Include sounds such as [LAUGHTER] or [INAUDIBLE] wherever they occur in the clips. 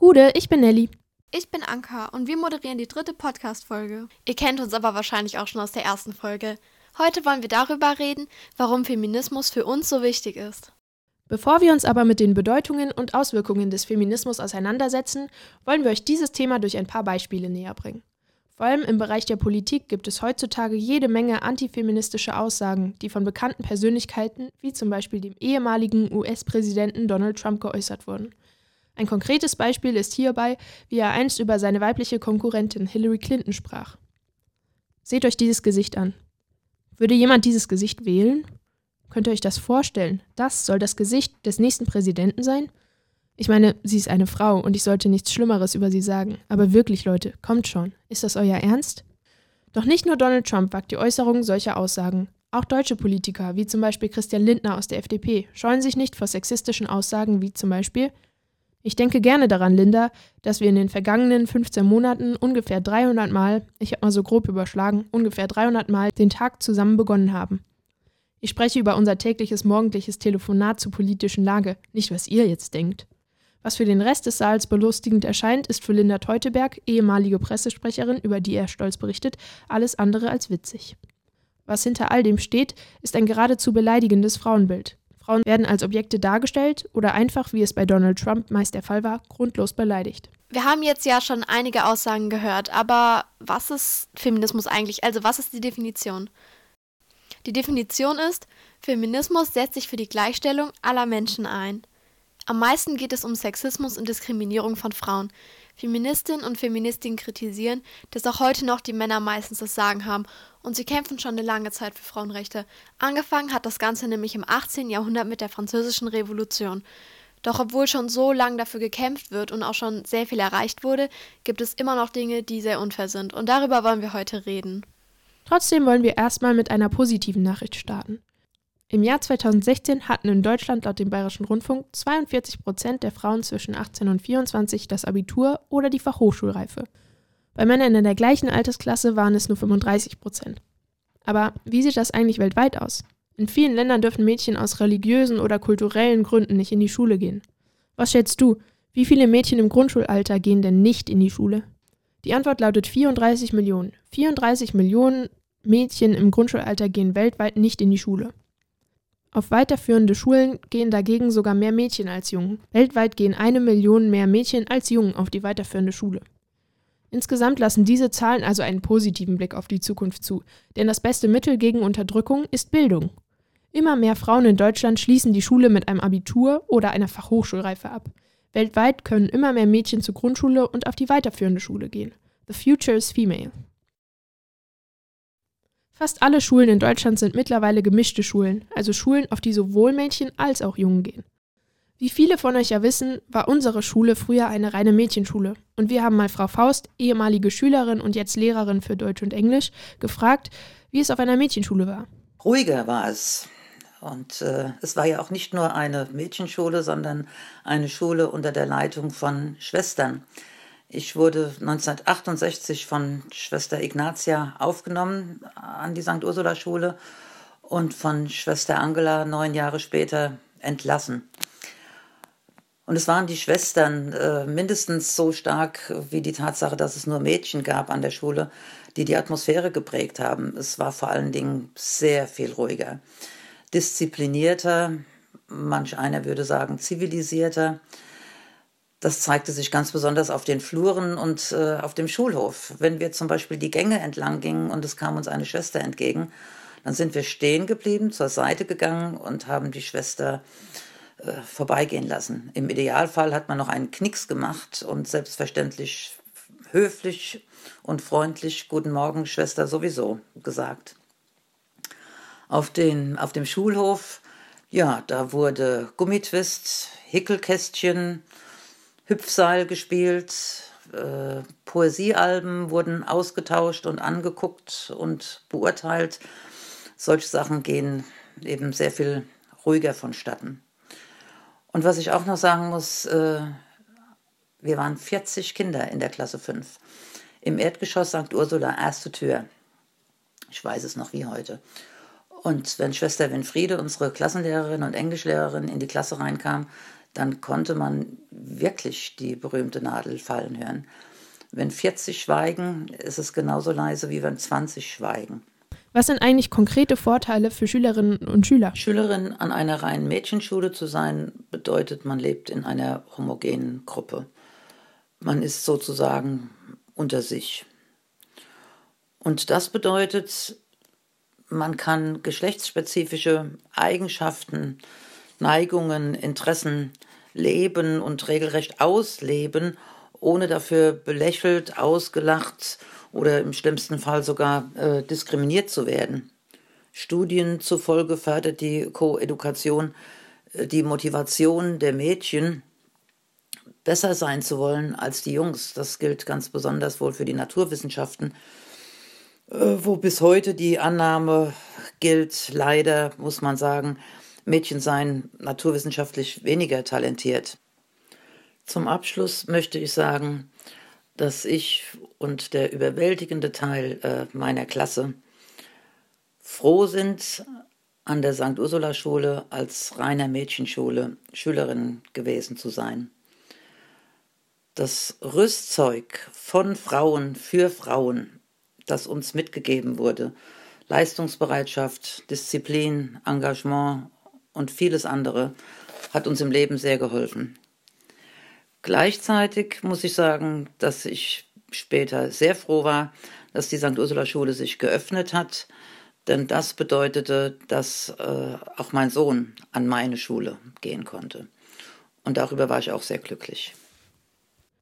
Gude, ich bin Nelly. Ich bin Anka und wir moderieren die dritte Podcast-Folge. Ihr kennt uns aber wahrscheinlich auch schon aus der ersten Folge. Heute wollen wir darüber reden, warum Feminismus für uns so wichtig ist. Bevor wir uns aber mit den Bedeutungen und Auswirkungen des Feminismus auseinandersetzen, wollen wir euch dieses Thema durch ein paar Beispiele näher bringen. Vor allem im Bereich der Politik gibt es heutzutage jede Menge antifeministische Aussagen, die von bekannten Persönlichkeiten, wie zum Beispiel dem ehemaligen US-Präsidenten Donald Trump, geäußert wurden. Ein konkretes Beispiel ist hierbei, wie er einst über seine weibliche Konkurrentin Hillary Clinton sprach. Seht euch dieses Gesicht an. Würde jemand dieses Gesicht wählen? Könnt ihr euch das vorstellen? Das soll das Gesicht des nächsten Präsidenten sein? Ich meine, sie ist eine Frau und ich sollte nichts Schlimmeres über sie sagen. Aber wirklich, Leute, kommt schon. Ist das euer Ernst? Doch nicht nur Donald Trump wagt die Äußerung solcher Aussagen. Auch deutsche Politiker, wie zum Beispiel Christian Lindner aus der FDP, scheuen sich nicht vor sexistischen Aussagen wie zum Beispiel Ich denke gerne daran, Linda, dass wir in den vergangenen 15 Monaten ungefähr 300 Mal, ich habe mal so grob überschlagen, ungefähr 300 Mal den Tag zusammen begonnen haben. Ich spreche über unser tägliches morgendliches Telefonat zur politischen Lage, nicht was ihr jetzt denkt. Was für den Rest des Saals belustigend erscheint, ist für Linda Teuteberg, ehemalige Pressesprecherin, über die er stolz berichtet, alles andere als witzig. Was hinter all dem steht, ist ein geradezu beleidigendes Frauenbild. Frauen werden als Objekte dargestellt oder einfach, wie es bei Donald Trump meist der Fall war, grundlos beleidigt. Wir haben jetzt ja schon einige Aussagen gehört, aber was ist Feminismus eigentlich? Also was ist die Definition? Die Definition ist, Feminismus setzt sich für die Gleichstellung aller Menschen ein. Am meisten geht es um Sexismus und Diskriminierung von Frauen. Feministinnen und Feministinnen kritisieren, dass auch heute noch die Männer meistens das Sagen haben und sie kämpfen schon eine lange Zeit für Frauenrechte. Angefangen hat das Ganze nämlich im 18. Jahrhundert mit der Französischen Revolution. Doch obwohl schon so lange dafür gekämpft wird und auch schon sehr viel erreicht wurde, gibt es immer noch Dinge, die sehr unfair sind. Und darüber wollen wir heute reden. Trotzdem wollen wir erstmal mit einer positiven Nachricht starten. Im Jahr 2016 hatten in Deutschland laut dem Bayerischen Rundfunk 42 Prozent der Frauen zwischen 18 und 24 das Abitur oder die Fachhochschulreife. Bei Männern in der gleichen Altersklasse waren es nur 35 Prozent. Aber wie sieht das eigentlich weltweit aus? In vielen Ländern dürfen Mädchen aus religiösen oder kulturellen Gründen nicht in die Schule gehen. Was schätzt du? Wie viele Mädchen im Grundschulalter gehen denn nicht in die Schule? Die Antwort lautet 34 Millionen. 34 Millionen Mädchen im Grundschulalter gehen weltweit nicht in die Schule. Auf weiterführende Schulen gehen dagegen sogar mehr Mädchen als Jungen. Weltweit gehen eine Million mehr Mädchen als Jungen auf die weiterführende Schule. Insgesamt lassen diese Zahlen also einen positiven Blick auf die Zukunft zu, denn das beste Mittel gegen Unterdrückung ist Bildung. Immer mehr Frauen in Deutschland schließen die Schule mit einem Abitur oder einer Fachhochschulreife ab. Weltweit können immer mehr Mädchen zur Grundschule und auf die weiterführende Schule gehen. The future is female. Fast alle Schulen in Deutschland sind mittlerweile gemischte Schulen, also Schulen, auf die sowohl Mädchen als auch Jungen gehen. Wie viele von euch ja wissen, war unsere Schule früher eine reine Mädchenschule. Und wir haben mal Frau Faust, ehemalige Schülerin und jetzt Lehrerin für Deutsch und Englisch, gefragt, wie es auf einer Mädchenschule war. Ruhiger war es. Und äh, es war ja auch nicht nur eine Mädchenschule, sondern eine Schule unter der Leitung von Schwestern. Ich wurde 1968 von Schwester Ignatia aufgenommen an die St. Ursula Schule und von Schwester Angela neun Jahre später entlassen. Und es waren die Schwestern äh, mindestens so stark wie die Tatsache, dass es nur Mädchen gab an der Schule, die die Atmosphäre geprägt haben. Es war vor allen Dingen sehr viel ruhiger, disziplinierter, manch einer würde sagen zivilisierter. Das zeigte sich ganz besonders auf den Fluren und äh, auf dem Schulhof. Wenn wir zum Beispiel die Gänge entlang gingen und es kam uns eine Schwester entgegen, dann sind wir stehen geblieben, zur Seite gegangen und haben die Schwester äh, vorbeigehen lassen. Im Idealfall hat man noch einen Knicks gemacht und selbstverständlich höflich und freundlich Guten Morgen, Schwester sowieso gesagt. Auf, den, auf dem Schulhof, ja, da wurde Gummitwist, Hickelkästchen, Hüpfseil gespielt, äh, Poesiealben wurden ausgetauscht und angeguckt und beurteilt. Solche Sachen gehen eben sehr viel ruhiger vonstatten. Und was ich auch noch sagen muss, äh, wir waren 40 Kinder in der Klasse 5. Im Erdgeschoss St. Ursula, erste Tür. Ich weiß es noch wie heute. Und wenn Schwester Winfriede, unsere Klassenlehrerin und Englischlehrerin, in die Klasse reinkam, dann konnte man wirklich die berühmte Nadel fallen hören. Wenn 40 schweigen, ist es genauso leise, wie wenn 20 schweigen. Was sind eigentlich konkrete Vorteile für Schülerinnen und Schüler? Schülerin an einer reinen Mädchenschule zu sein, bedeutet, man lebt in einer homogenen Gruppe. Man ist sozusagen unter sich. Und das bedeutet, man kann geschlechtsspezifische Eigenschaften, Neigungen, Interessen leben und regelrecht ausleben, ohne dafür belächelt, ausgelacht oder im schlimmsten Fall sogar äh, diskriminiert zu werden. Studien zufolge fördert die Koedukation äh, die Motivation der Mädchen, besser sein zu wollen als die Jungs. Das gilt ganz besonders wohl für die Naturwissenschaften, äh, wo bis heute die Annahme gilt, leider muss man sagen, Mädchen seien naturwissenschaftlich weniger talentiert. Zum Abschluss möchte ich sagen, dass ich und der überwältigende Teil äh, meiner Klasse froh sind, an der St. Ursula Schule als reiner Mädchenschule Schülerin gewesen zu sein. Das Rüstzeug von Frauen für Frauen, das uns mitgegeben wurde, Leistungsbereitschaft, Disziplin, Engagement und vieles andere, hat uns im Leben sehr geholfen. Gleichzeitig muss ich sagen, dass ich später sehr froh war, dass die St. Ursula Schule sich geöffnet hat, denn das bedeutete, dass äh, auch mein Sohn an meine Schule gehen konnte. Und darüber war ich auch sehr glücklich.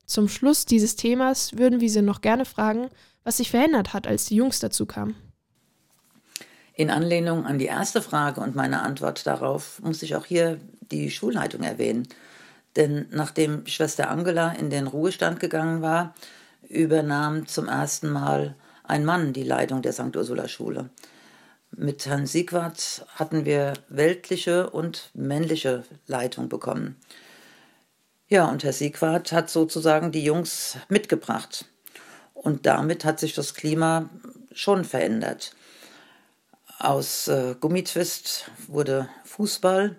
Zum Schluss dieses Themas würden wir Sie noch gerne fragen, was sich verändert hat, als die Jungs dazu kamen. In Anlehnung an die erste Frage und meine Antwort darauf muss ich auch hier die Schulleitung erwähnen. Denn nachdem Schwester Angela in den Ruhestand gegangen war, übernahm zum ersten Mal ein Mann die Leitung der St. Ursula Schule. Mit Herrn Siegwart hatten wir weltliche und männliche Leitung bekommen. Ja, und Herr Siegwart hat sozusagen die Jungs mitgebracht. Und damit hat sich das Klima schon verändert. Aus äh, Gummitwist wurde Fußball,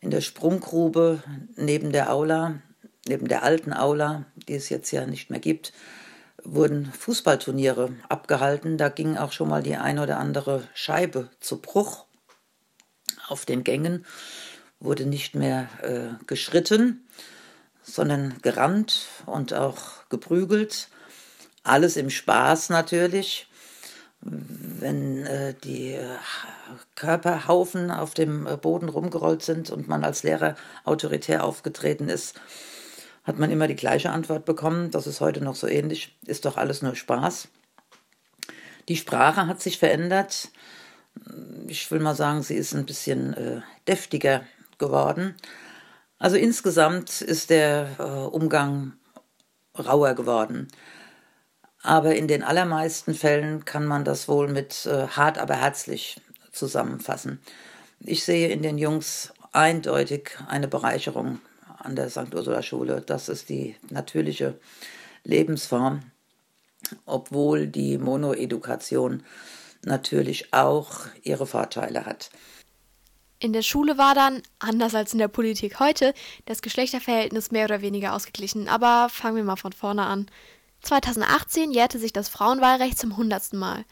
in der Sprunggrube neben der Aula, neben der alten Aula, die es jetzt ja nicht mehr gibt, wurden Fußballturniere abgehalten. Da ging auch schon mal die ein oder andere Scheibe zu Bruch. Auf den Gängen wurde nicht mehr äh, geschritten, sondern gerannt und auch geprügelt. Alles im Spaß natürlich wenn äh, die äh, Körperhaufen auf dem äh, Boden rumgerollt sind und man als Lehrer autoritär aufgetreten ist, hat man immer die gleiche Antwort bekommen. Das ist heute noch so ähnlich. Ist doch alles nur Spaß. Die Sprache hat sich verändert. Ich will mal sagen, sie ist ein bisschen äh, deftiger geworden. Also insgesamt ist der äh, Umgang rauer geworden. Aber in den allermeisten Fällen kann man das wohl mit äh, hart, aber herzlich zusammenfassen. Ich sehe in den Jungs eindeutig eine Bereicherung an der St. Ursula Schule. Das ist die natürliche Lebensform, obwohl die Monoedukation natürlich auch ihre Vorteile hat. In der Schule war dann, anders als in der Politik heute, das Geschlechterverhältnis mehr oder weniger ausgeglichen. Aber fangen wir mal von vorne an. 2018 jährte sich das Frauenwahlrecht zum hundertsten Mal.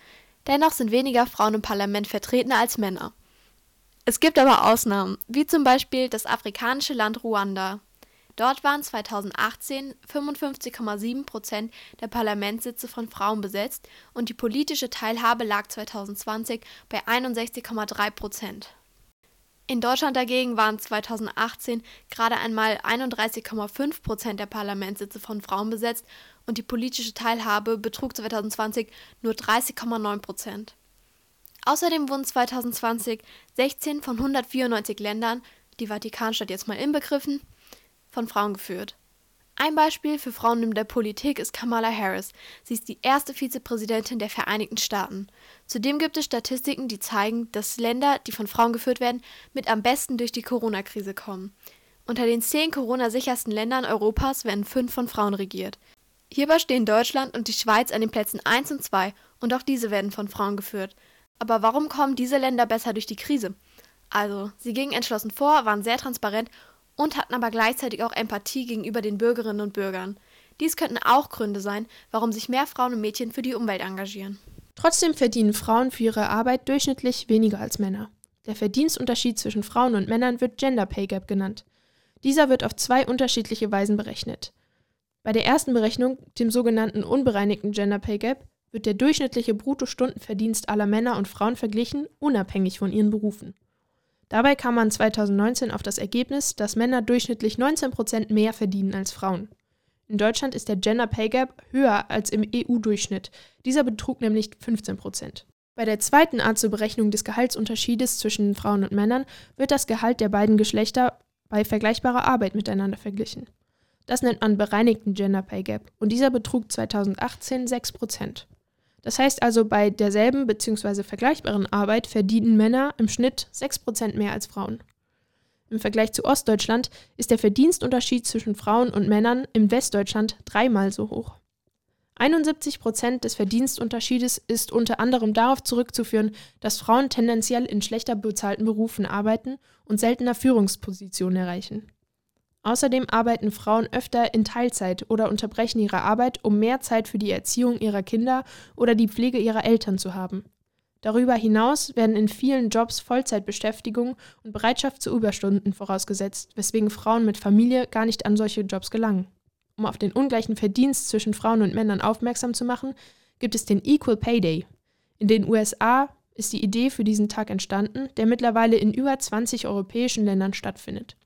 Dennoch sind weniger Frauen im Parlament vertreten als Männer. Es gibt aber Ausnahmen, wie zum Beispiel das afrikanische Land Ruanda. Dort waren 2018 55,7 Prozent der Parlamentssitze von Frauen besetzt und die politische Teilhabe lag 2020 bei 61,3 Prozent. In Deutschland dagegen waren 2018 gerade einmal 31,5 Prozent der Parlamentssitze von Frauen besetzt und die politische Teilhabe betrug 2020 nur 30,9 Prozent. Außerdem wurden 2020 16 von 194 Ländern, die Vatikanstadt jetzt mal inbegriffen, von Frauen geführt. Ein Beispiel für Frauen in der Politik ist Kamala Harris. Sie ist die erste Vizepräsidentin der Vereinigten Staaten. Zudem gibt es Statistiken, die zeigen, dass Länder, die von Frauen geführt werden, mit am besten durch die Corona-Krise kommen. Unter den zehn Corona-sichersten Ländern Europas werden fünf von Frauen regiert. Hierbei stehen Deutschland und die Schweiz an den Plätzen 1 und 2 und auch diese werden von Frauen geführt. Aber warum kommen diese Länder besser durch die Krise? Also, sie gingen entschlossen vor, waren sehr transparent und hatten aber gleichzeitig auch Empathie gegenüber den Bürgerinnen und Bürgern. Dies könnten auch Gründe sein, warum sich mehr Frauen und Mädchen für die Umwelt engagieren. Trotzdem verdienen Frauen für ihre Arbeit durchschnittlich weniger als Männer. Der Verdienstunterschied zwischen Frauen und Männern wird Gender Pay Gap genannt. Dieser wird auf zwei unterschiedliche Weisen berechnet. Bei der ersten Berechnung, dem sogenannten unbereinigten Gender Pay Gap, wird der durchschnittliche Bruttostundenverdienst aller Männer und Frauen verglichen, unabhängig von ihren Berufen. Dabei kam man 2019 auf das Ergebnis, dass Männer durchschnittlich 19% mehr verdienen als Frauen. In Deutschland ist der Gender Pay Gap höher als im EU-Durchschnitt. Dieser betrug nämlich 15 Prozent. Bei der zweiten Art zur Berechnung des Gehaltsunterschiedes zwischen Frauen und Männern wird das Gehalt der beiden Geschlechter bei vergleichbarer Arbeit miteinander verglichen. Das nennt man bereinigten Gender Pay Gap und dieser betrug 2018 6 Prozent. Das heißt also, bei derselben bzw. vergleichbaren Arbeit verdienen Männer im Schnitt 6 Prozent mehr als Frauen. Im Vergleich zu Ostdeutschland ist der Verdienstunterschied zwischen Frauen und Männern im Westdeutschland dreimal so hoch. 71 Prozent des Verdienstunterschiedes ist unter anderem darauf zurückzuführen, dass Frauen tendenziell in schlechter bezahlten Berufen arbeiten und seltener Führungspositionen erreichen. Außerdem arbeiten Frauen öfter in Teilzeit oder unterbrechen ihre Arbeit, um mehr Zeit für die Erziehung ihrer Kinder oder die Pflege ihrer Eltern zu haben. Darüber hinaus werden in vielen Jobs Vollzeitbeschäftigung und Bereitschaft zu Überstunden vorausgesetzt, weswegen Frauen mit Familie gar nicht an solche Jobs gelangen. Um auf den ungleichen Verdienst zwischen Frauen und Männern aufmerksam zu machen, gibt es den Equal Pay Day. In den USA ist die Idee für diesen Tag entstanden, der mittlerweile in über 20 europäischen Ländern stattfindet.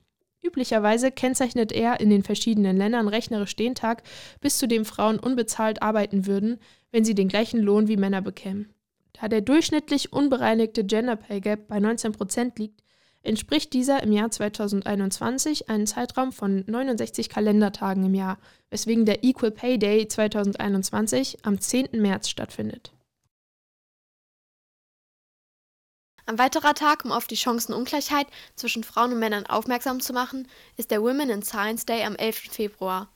Üblicherweise kennzeichnet er in den verschiedenen Ländern rechnerisch den Tag, bis zu dem Frauen unbezahlt arbeiten würden, wenn sie den gleichen Lohn wie Männer bekämen. Da der durchschnittlich unbereinigte Gender Pay Gap bei 19 Prozent liegt, entspricht dieser im Jahr 2021 einen Zeitraum von 69 Kalendertagen im Jahr, weswegen der Equal Pay Day 2021 am 10. März stattfindet. Ein weiterer Tag, um auf die Chancenungleichheit zwischen Frauen und Männern aufmerksam zu machen, ist der Women in Science Day am 11. Februar.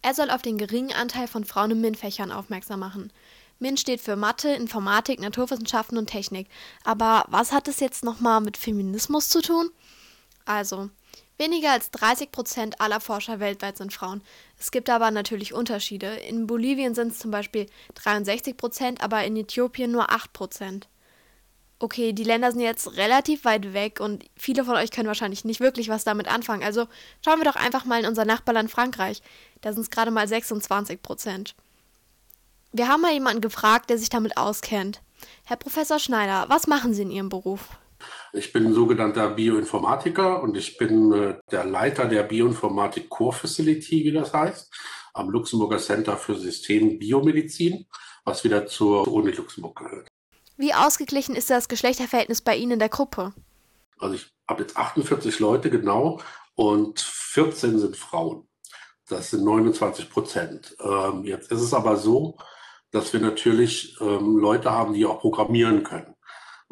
Er soll auf den geringen Anteil von Frauen in MINT-Fächern aufmerksam machen. MINT steht für Mathe, Informatik, Naturwissenschaften und Technik. Aber was hat es jetzt nochmal mit Feminismus zu tun? Also, weniger als 30 Prozent aller Forscher weltweit sind Frauen. Es gibt aber natürlich Unterschiede. In Bolivien sind es zum Beispiel 63 Prozent, aber in Äthiopien nur 8 Prozent. Okay, die Länder sind jetzt relativ weit weg und viele von euch können wahrscheinlich nicht wirklich was damit anfangen. Also schauen wir doch einfach mal in unser Nachbarland Frankreich. Da sind es gerade mal 26 Prozent. Wir haben mal jemanden gefragt, der sich damit auskennt. Herr Professor Schneider, was machen Sie in Ihrem Beruf? Ich bin sogenannter Bioinformatiker und ich bin äh, der Leiter der Bioinformatik Core Facility, wie das heißt, am Luxemburger Center für System Biomedizin, was wieder zur Uni Luxemburg gehört. Wie ausgeglichen ist das Geschlechterverhältnis bei Ihnen in der Gruppe? Also ich habe jetzt 48 Leute genau und 14 sind Frauen. Das sind 29 Prozent. Ähm, jetzt ist es aber so, dass wir natürlich ähm, Leute haben, die auch programmieren können.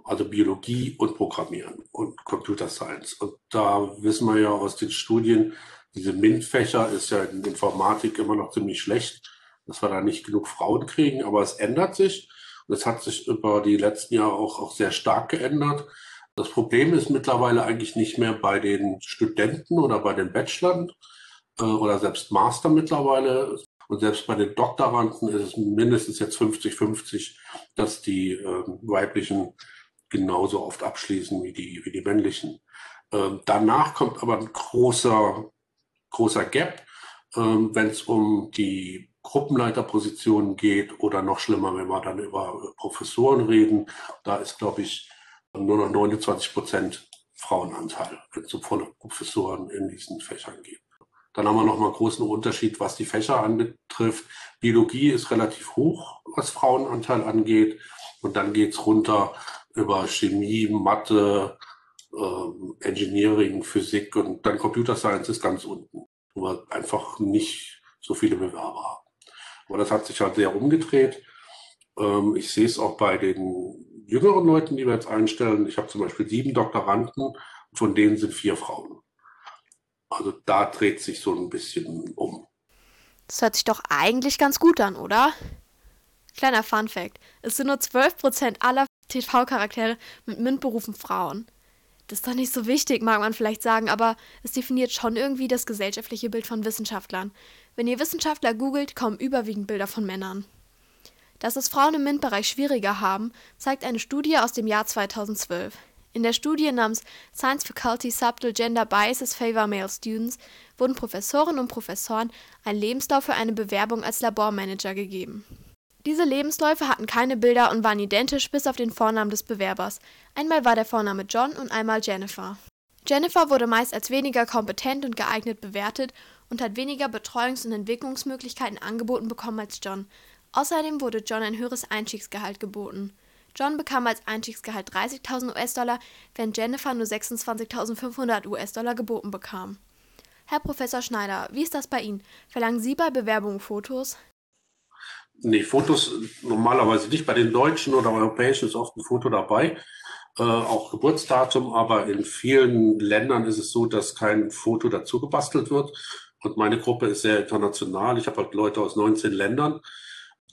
Also Biologie und Programmieren und Computer Science. Und da wissen wir ja aus den Studien, diese MINT-Fächer ist ja in Informatik immer noch ziemlich schlecht, dass wir da nicht genug Frauen kriegen. Aber es ändert sich. Und es hat sich über die letzten Jahre auch, auch sehr stark geändert. Das Problem ist mittlerweile eigentlich nicht mehr bei den Studenten oder bei den Bachelorn äh, oder selbst Master mittlerweile, und selbst bei den Doktoranden ist es mindestens jetzt 50-50, dass die äh, weiblichen genauso oft abschließen wie die, wie die männlichen. Ähm, danach kommt aber ein großer, großer Gap, ähm, wenn es um die Gruppenleiterpositionen geht oder noch schlimmer, wenn wir dann über Professoren reden. Da ist, glaube ich, nur noch 29 Prozent Frauenanteil, wenn es um Professoren in diesen Fächern geht. Dann haben wir nochmal einen großen Unterschied, was die Fächer anbetrifft. Biologie ist relativ hoch, was Frauenanteil angeht. Und dann geht's runter über Chemie, Mathe, äh, Engineering, Physik und dann Computer Science ist ganz unten, wo wir einfach nicht so viele Bewerber haben. Aber das hat sich halt sehr umgedreht. Ähm, ich sehe es auch bei den jüngeren Leuten, die wir jetzt einstellen. Ich habe zum Beispiel sieben Doktoranden, von denen sind vier Frauen. Also da dreht sich so ein bisschen um. Das hört sich doch eigentlich ganz gut an, oder? Kleiner Fun Fact: Es sind nur 12% aller TV-Charaktere mit MINT-Berufen Frauen. Das ist doch nicht so wichtig, mag man vielleicht sagen, aber es definiert schon irgendwie das gesellschaftliche Bild von Wissenschaftlern. Wenn ihr Wissenschaftler googelt, kommen überwiegend Bilder von Männern. Dass es Frauen im MINT-Bereich schwieriger haben, zeigt eine Studie aus dem Jahr 2012. In der Studie namens Science Faculty Subtle Gender Biases Favor Male Students wurden Professorinnen und Professoren ein Lebenslauf für eine Bewerbung als Labormanager gegeben. Diese Lebensläufe hatten keine Bilder und waren identisch bis auf den Vornamen des Bewerbers. Einmal war der Vorname John und einmal Jennifer. Jennifer wurde meist als weniger kompetent und geeignet bewertet und hat weniger Betreuungs- und Entwicklungsmöglichkeiten angeboten bekommen als John. Außerdem wurde John ein höheres Einstiegsgehalt geboten. John bekam als Einstiegsgehalt 30.000 US-Dollar, während Jennifer nur 26.500 US-Dollar geboten bekam. Herr Professor Schneider, wie ist das bei Ihnen? Verlangen Sie bei Bewerbungen Fotos? Nee, Fotos normalerweise nicht. Bei den Deutschen oder Europäischen ist oft ein Foto dabei, äh, auch Geburtsdatum, aber in vielen Ländern ist es so, dass kein Foto dazu gebastelt wird. Und meine Gruppe ist sehr international. Ich habe halt Leute aus 19 Ländern.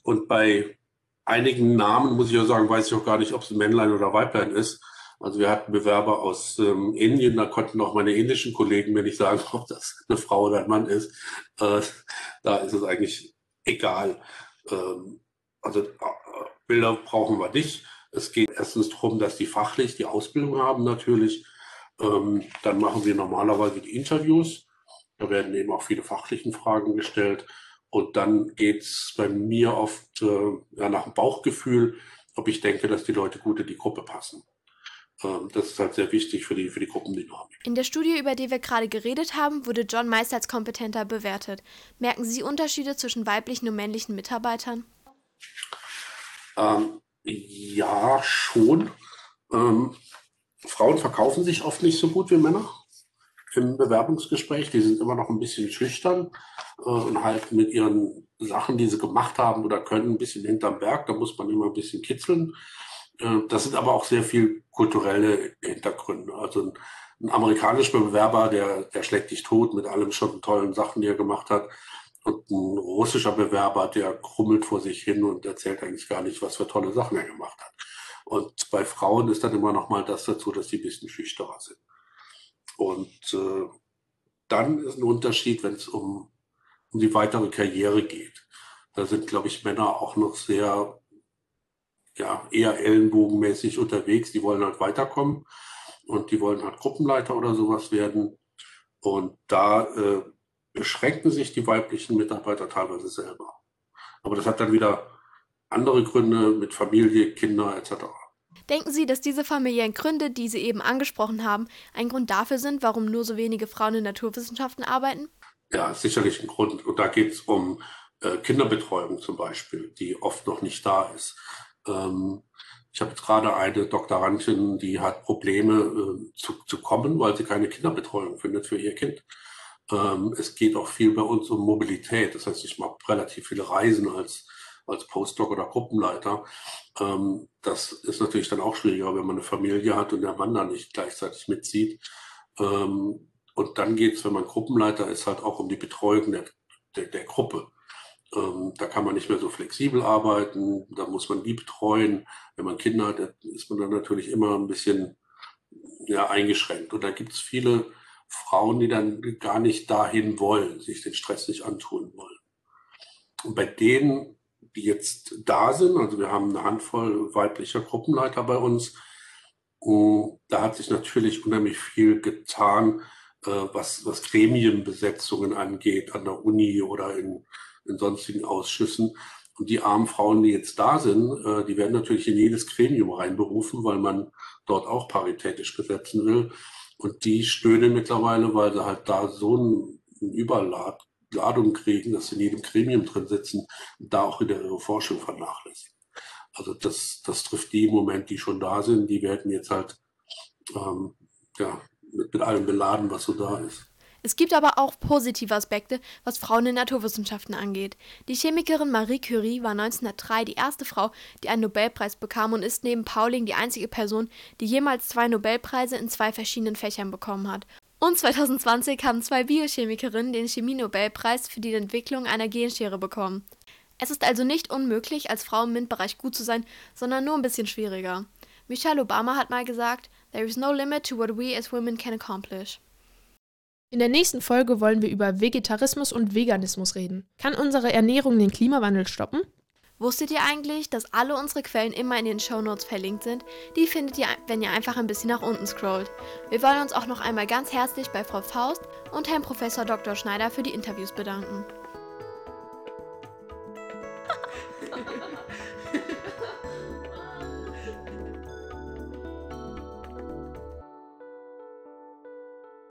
Und bei einigen Namen, muss ich auch sagen, weiß ich auch gar nicht, ob es ein Männlein oder Weiblein ist. Also wir hatten Bewerber aus ähm, Indien, da konnten auch meine indischen Kollegen mir nicht sagen, [LAUGHS] ob das eine Frau oder ein Mann ist. Äh, da ist es eigentlich egal. Ähm, also äh, Bilder brauchen wir nicht. Es geht erstens darum, dass die fachlich die Ausbildung haben natürlich. Ähm, dann machen wir normalerweise die Interviews. Da werden eben auch viele fachlichen Fragen gestellt. Und dann geht's bei mir oft äh, ja, nach dem Bauchgefühl, ob ich denke, dass die Leute gut in die Gruppe passen. Ähm, das ist halt sehr wichtig für die, für die Gruppendynamik. In der Studie, über die wir gerade geredet haben, wurde John meist als kompetenter bewertet. Merken Sie Unterschiede zwischen weiblichen und männlichen Mitarbeitern? Ähm, ja, schon. Ähm, Frauen verkaufen sich oft nicht so gut wie Männer im Bewerbungsgespräch. Die sind immer noch ein bisschen schüchtern äh, und halt mit ihren Sachen, die sie gemacht haben oder können, ein bisschen hinterm Berg. Da muss man immer ein bisschen kitzeln. Äh, das sind aber auch sehr viel kulturelle Hintergründe. Also ein, ein amerikanischer Bewerber, der, der schlägt dich tot mit allem schon tollen Sachen, die er gemacht hat. Und ein russischer Bewerber, der krummelt vor sich hin und erzählt eigentlich gar nicht, was für tolle Sachen er gemacht hat. Und bei Frauen ist dann immer noch mal das dazu, dass sie ein bisschen schüchterer sind. Und äh, dann ist ein Unterschied, wenn es um, um die weitere Karriere geht. Da sind, glaube ich, Männer auch noch sehr ja, eher ellenbogenmäßig unterwegs. Die wollen halt weiterkommen und die wollen halt Gruppenleiter oder sowas werden. Und da äh, beschränken sich die weiblichen Mitarbeiter teilweise selber. Aber das hat dann wieder andere Gründe mit Familie, Kinder etc. Denken Sie, dass diese familiären Gründe, die Sie eben angesprochen haben, ein Grund dafür sind, warum nur so wenige Frauen in Naturwissenschaften arbeiten? Ja, sicherlich ein Grund. Und da geht es um äh, Kinderbetreuung zum Beispiel, die oft noch nicht da ist. Ähm, ich habe jetzt gerade eine Doktorandin, die hat Probleme äh, zu, zu kommen, weil sie keine Kinderbetreuung findet für ihr Kind. Ähm, es geht auch viel bei uns um Mobilität. Das heißt, ich mache relativ viele Reisen als, als Postdoc oder Gruppenleiter. Ähm, das ist natürlich dann auch schwieriger, wenn man eine Familie hat und der Mann da nicht gleichzeitig mitzieht. Ähm, und dann geht es, wenn man Gruppenleiter ist, halt auch um die Betreuung der, der, der Gruppe. Ähm, da kann man nicht mehr so flexibel arbeiten, da muss man die betreuen. Wenn man Kinder hat, ist man dann natürlich immer ein bisschen ja, eingeschränkt. Und da gibt es viele Frauen, die dann gar nicht dahin wollen, sich den Stress nicht antun wollen. Und bei denen, die jetzt da sind, also wir haben eine Handvoll weiblicher Gruppenleiter bei uns, da hat sich natürlich unheimlich viel getan, äh, was, was Gremienbesetzungen angeht an der Uni oder in in sonstigen Ausschüssen. Und die armen Frauen, die jetzt da sind, äh, die werden natürlich in jedes Gremium reinberufen, weil man dort auch paritätisch besetzen will. Und die stöhnen mittlerweile, weil sie halt da so eine Überladung kriegen, dass sie in jedem Gremium drin sitzen und da auch wieder ihre Forschung vernachlässigen. Also das, das trifft die im Moment, die schon da sind. Die werden jetzt halt ähm, ja, mit, mit allem beladen, was so da ist. Es gibt aber auch positive Aspekte, was Frauen in Naturwissenschaften angeht. Die Chemikerin Marie Curie war 1903 die erste Frau, die einen Nobelpreis bekam und ist neben Pauling die einzige Person, die jemals zwei Nobelpreise in zwei verschiedenen Fächern bekommen hat. Und 2020 haben zwei Biochemikerinnen den Chemie-Nobelpreis für die Entwicklung einer Genschere bekommen. Es ist also nicht unmöglich, als Frau im MINT-Bereich gut zu sein, sondern nur ein bisschen schwieriger. Michelle Obama hat mal gesagt, There is no limit to what we as women can accomplish. In der nächsten Folge wollen wir über Vegetarismus und Veganismus reden. Kann unsere Ernährung den Klimawandel stoppen? Wusstet ihr eigentlich, dass alle unsere Quellen immer in den Shownotes verlinkt sind? Die findet ihr, wenn ihr einfach ein bisschen nach unten scrollt. Wir wollen uns auch noch einmal ganz herzlich bei Frau Faust und Herrn Professor Dr. Schneider für die Interviews bedanken.